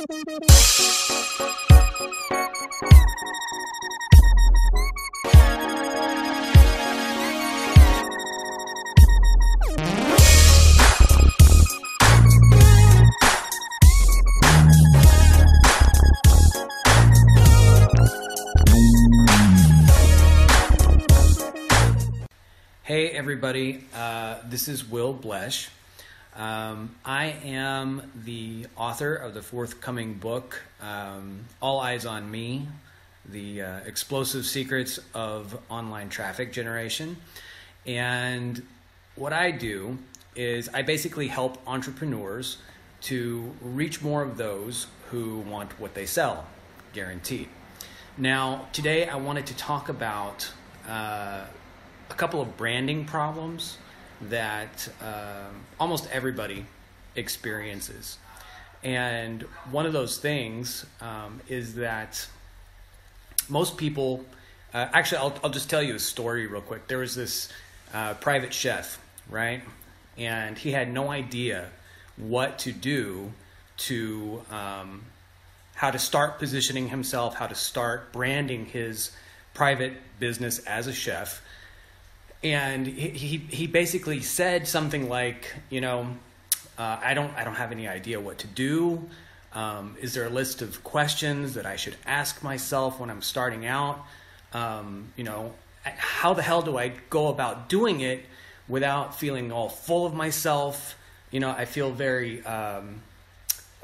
Hey, everybody. Uh, this is Will Blesch. Um, I am the author of the forthcoming book, um, All Eyes on Me The uh, Explosive Secrets of Online Traffic Generation. And what I do is I basically help entrepreneurs to reach more of those who want what they sell, guaranteed. Now, today I wanted to talk about. Uh, a couple of branding problems that uh, almost everybody experiences. And one of those things um, is that most people, uh, actually, I'll, I'll just tell you a story real quick. There was this uh, private chef, right? And he had no idea what to do to um, how to start positioning himself, how to start branding his private business as a chef and he, he, basically said something like, you know, uh, I don't I don't have any idea what to do. Um, is there a list of questions that I should ask myself when I'm starting out? Um, you know, how the hell do I go about doing it without feeling all full of myself? You know, I feel very um,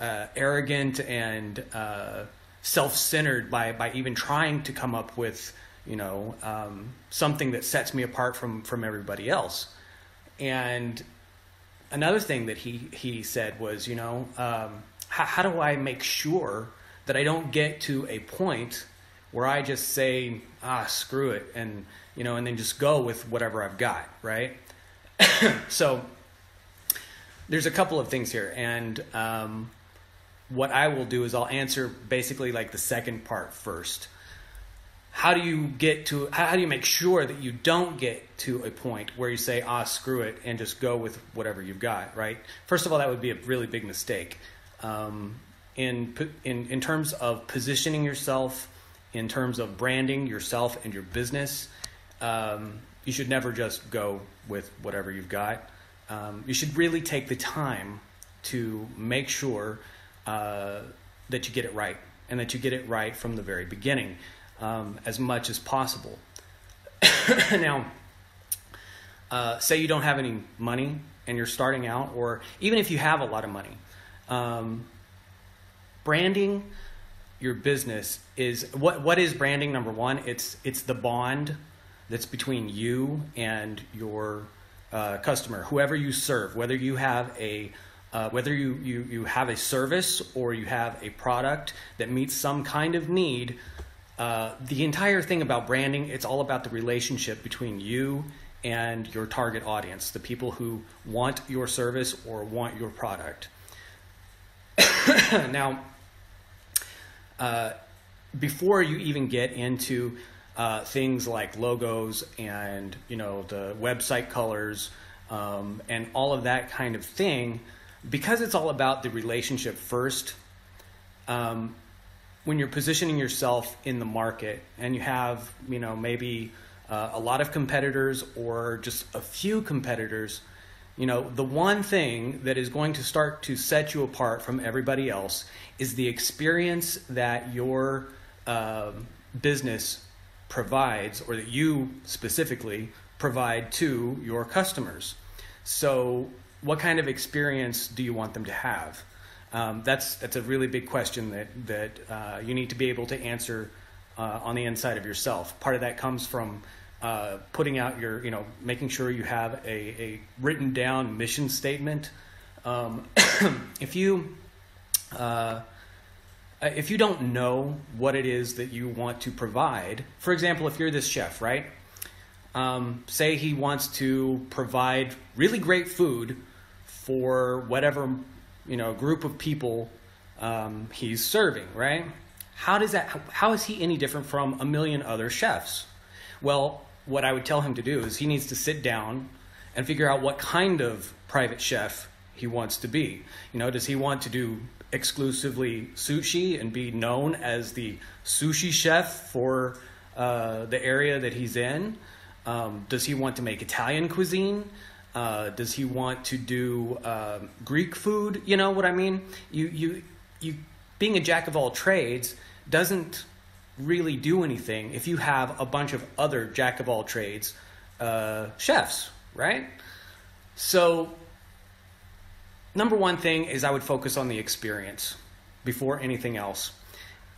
uh, arrogant and uh, self-centered by by even trying to come up with you know, um, something that sets me apart from from everybody else. And another thing that he he said was, you know, um, how, how do I make sure that I don't get to a point where I just say, ah, screw it, and you know, and then just go with whatever I've got, right? so there's a couple of things here, and um, what I will do is I'll answer basically like the second part first how do you get to how do you make sure that you don't get to a point where you say ah screw it and just go with whatever you've got right? First of all that would be a really big mistake. Um, in, in in terms of positioning yourself in terms of branding yourself and your business um, you should never just go with whatever you've got. Um, you should really take the time to make sure uh, that you get it right and that you get it right from the very beginning um, as much as possible. now, uh, say you don't have any money and you're starting out, or even if you have a lot of money, um, branding your business is what what is branding number one it's it's the bond that's between you and your uh, customer whoever you serve whether you have a uh, whether you, you you have a service or you have a product that meets some kind of need uh, the entire thing about branding, it's all about the relationship between you and your target audience, the people who want your service or want your product. now, uh, before you even get into uh, things like logos and you know the website colors um, and all of that kind of thing, because it's all about the relationship first. Um, when you're positioning yourself in the market and you have, you know, maybe uh, a lot of competitors or just a few competitors, you know, the one thing that is going to start to set you apart from everybody else is the experience that your uh, business provides, or that you specifically provide to your customers. So, what kind of experience do you want them to have? Um, that's that's a really big question that that uh, you need to be able to answer uh, on the inside of yourself. Part of that comes from uh, putting out your, you know, making sure you have a, a written down mission statement. Um, if you uh, if you don't know what it is that you want to provide, for example, if you're this chef, right? Um, say he wants to provide really great food for whatever you know group of people um, he's serving, right? How does that? How is he any different from a million other chefs? Well, what I would tell him to do is he needs to sit down and figure out what kind of private chef he wants to be. You know, does he want to do exclusively sushi and be known as the sushi chef for uh, the area that he's in? Um, does he want to make Italian cuisine? Uh, does he want to do uh, Greek food? You know what I mean? You you you being a jack of all trades doesn't really do anything if you have a bunch of other jack of all trades uh, chefs, right? So, number one thing is I would focus on the experience before anything else.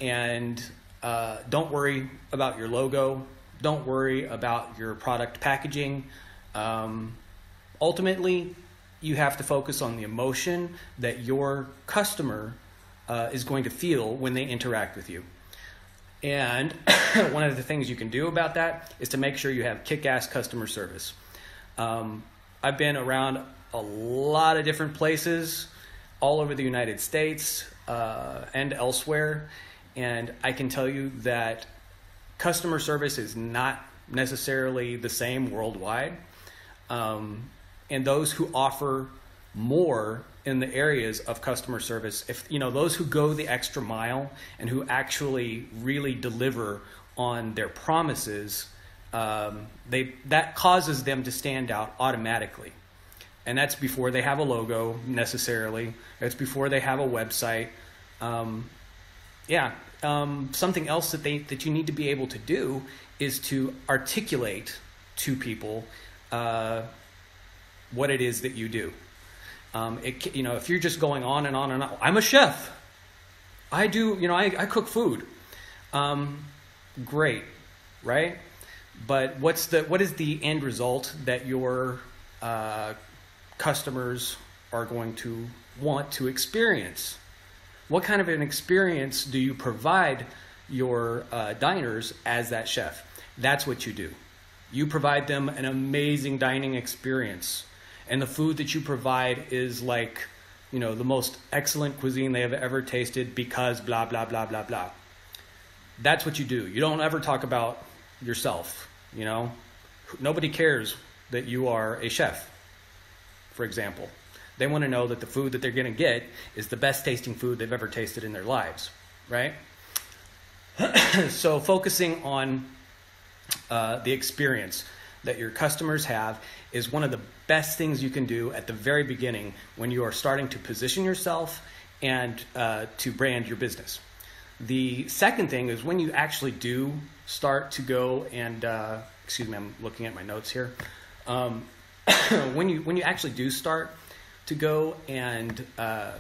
And uh, don't worry about your logo, don't worry about your product packaging. Um, ultimately, you have to focus on the emotion that your customer uh, is going to feel when they interact with you. And one of the things you can do about that is to make sure you have kick ass customer service. Um, I've been around a lot of different places all over the United States uh, and elsewhere, and I can tell you that customer service is not necessarily the same worldwide. Um, and those who offer more in the areas of customer service if you know those who go the extra mile and who actually really deliver on their promises um, they that causes them to stand out automatically. And that's before they have a logo necessarily. It's before they have a website. Um, yeah um, something else that they that you need to be able to do is to articulate to people uh, what it is that you do um, it, you know, if you're just going on and on and on, I'm a chef. I do, you know, I, I cook food. Um, great, right? But what's the what is the end result that your uh, customers are going to want to experience? What kind of an experience do you provide your uh, diners as that chef? That's what you do. You provide them an amazing dining experience and the food that you provide is like, you know, the most excellent cuisine they have ever tasted because blah, blah, blah, blah, blah. That's what you do. You don't ever talk about yourself, you know? Nobody cares that you are a chef, for example. They want to know that the food that they're going to get is the best tasting food they've ever tasted in their lives, right? so, focusing on uh, the experience that your customers have is one of the best things you can do at the very beginning when you are starting to position yourself and uh, to brand your business. The second thing is when you actually do start to go and uh, excuse me, I'm looking at my notes here. Um, when you when you actually do start to go and uh,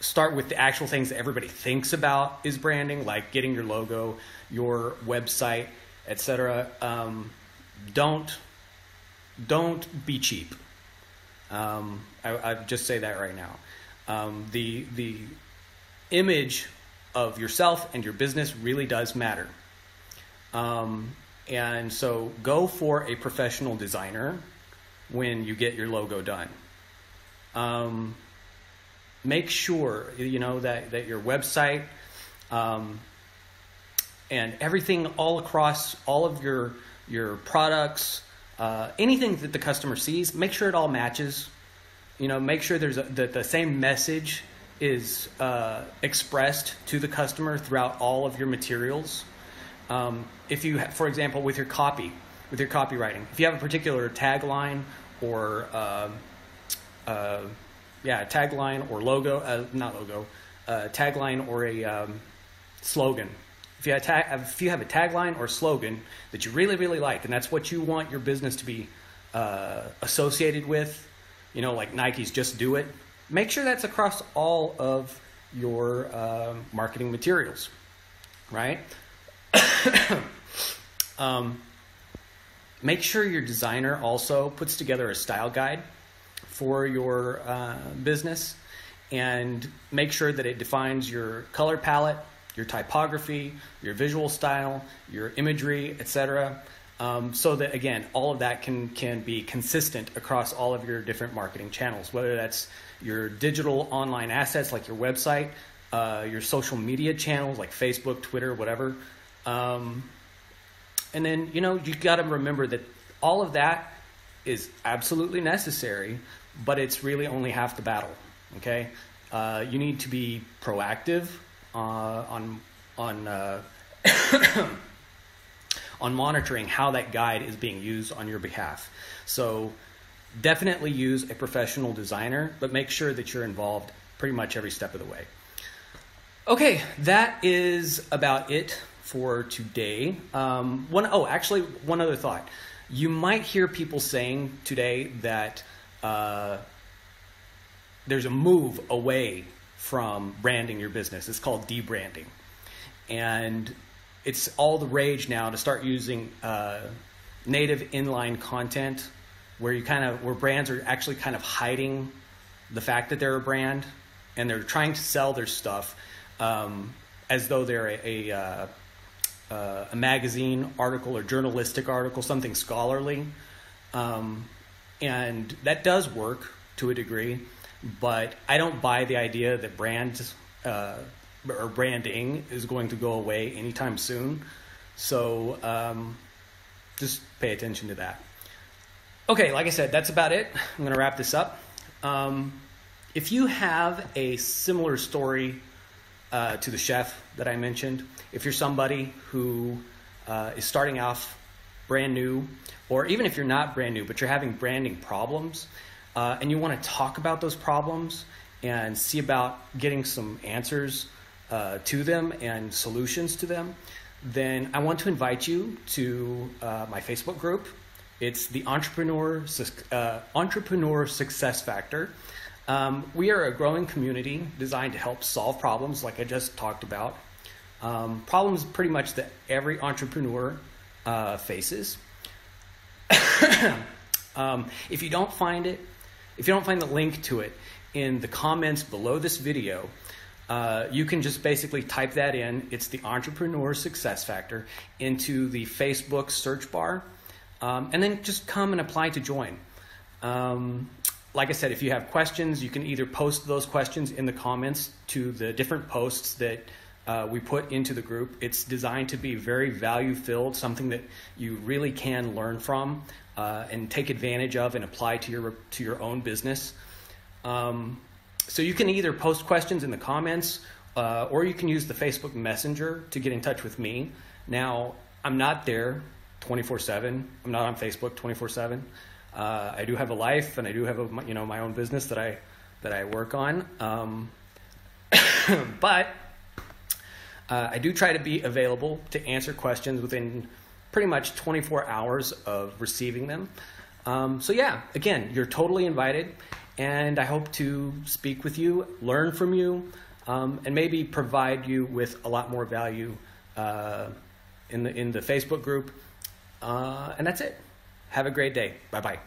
start with the actual things that everybody thinks about is branding, like getting your logo, your website, etc. Um, don't don't be cheap. Um, I, I just say that right now. Um, the the image of yourself and your business really does matter. Um, and so go for a professional designer when you get your logo done. Um, make sure you know that, that your website um, and everything all across all of your your products, uh, anything that the customer sees, make sure it all matches. You know, make sure there's a, that the same message is uh, expressed to the customer throughout all of your materials. Um, if you, for example, with your copy, with your copywriting, if you have a particular tagline or uh, uh, yeah, tagline or logo, uh, not logo, uh, tagline or a um, slogan if you, if you have a tagline or slogan that you really, really like, and that's what you want your business to be uh, associated with, you know, like Nike's Just Do It, make sure that's across all of your uh, marketing materials, right? um, make sure your designer also puts together a style guide for your uh, business and make sure that it defines your color palette your typography, your visual style, your imagery, etc. Um, so that again, all of that can can be consistent across all of your different marketing channels, whether that's your digital online assets like your website, uh, your social media channels like Facebook, Twitter, whatever. Um, and then you know you got to remember that all of that is absolutely necessary, but it's really only half the battle. Okay, uh, you need to be proactive on on uh, on monitoring how that guide is being used on your behalf. So definitely use a professional designer, but make sure that you're involved pretty much every step of the way. Okay, that is about it for today. Um, one, oh, actually, one other thought. You might hear people saying today that uh, there's a move away from branding your business. It's called debranding. And it's all the rage now to start using uh, native inline content where you kind of where brands are actually kind of hiding the fact that they're a brand and they're trying to sell their stuff um, as though they're a, a, uh, uh, a, magazine article or journalistic article, something scholarly. Um, and that does work to a degree, but I don't buy the idea that brands uh, or branding is going to go away anytime soon. So um, just pay attention to that. Okay, like I said, that's about it. I'm going to wrap this up. Um, if you have a similar story uh, to the chef that I mentioned, if you're somebody who uh, is starting off brand new, or even if you're not brand new, but you're having branding problems, uh, and you want to talk about those problems and see about getting some answers uh, to them and solutions to them, then I want to invite you to uh, my Facebook group. It's the Entrepreneur, uh, Entrepreneur Success Factor. Um, we are a growing community designed to help solve problems like I just talked about. Um, problems pretty much that every entrepreneur uh, faces. um, if you don't find it, if you don't find the link to it in the comments below this video, uh, you can just basically type that in. It's the Entrepreneur Success Factor into the Facebook search bar, um, and then just come and apply to join. Um, like I said, if you have questions, you can either post those questions in the comments to the different posts that uh, we put into the group. It's designed to be very value filled, something that you really can learn from uh, and take advantage of and apply to your to your own business. Um, so you can either post questions in the comments uh, or you can use the Facebook Messenger to get in touch with me. Now, I'm not there 24 7. I'm not on Facebook 24 7. Uh, I do have a life, and I do have a you know my own business that I that I work on. Um, but uh, I do try to be available to answer questions within pretty much 24 hours of receiving them. Um, so yeah, again, you're totally invited, and I hope to speak with you, learn from you, um, and maybe provide you with a lot more value uh, in the in the Facebook group. Uh, and that's it. Have a great day. Bye bye.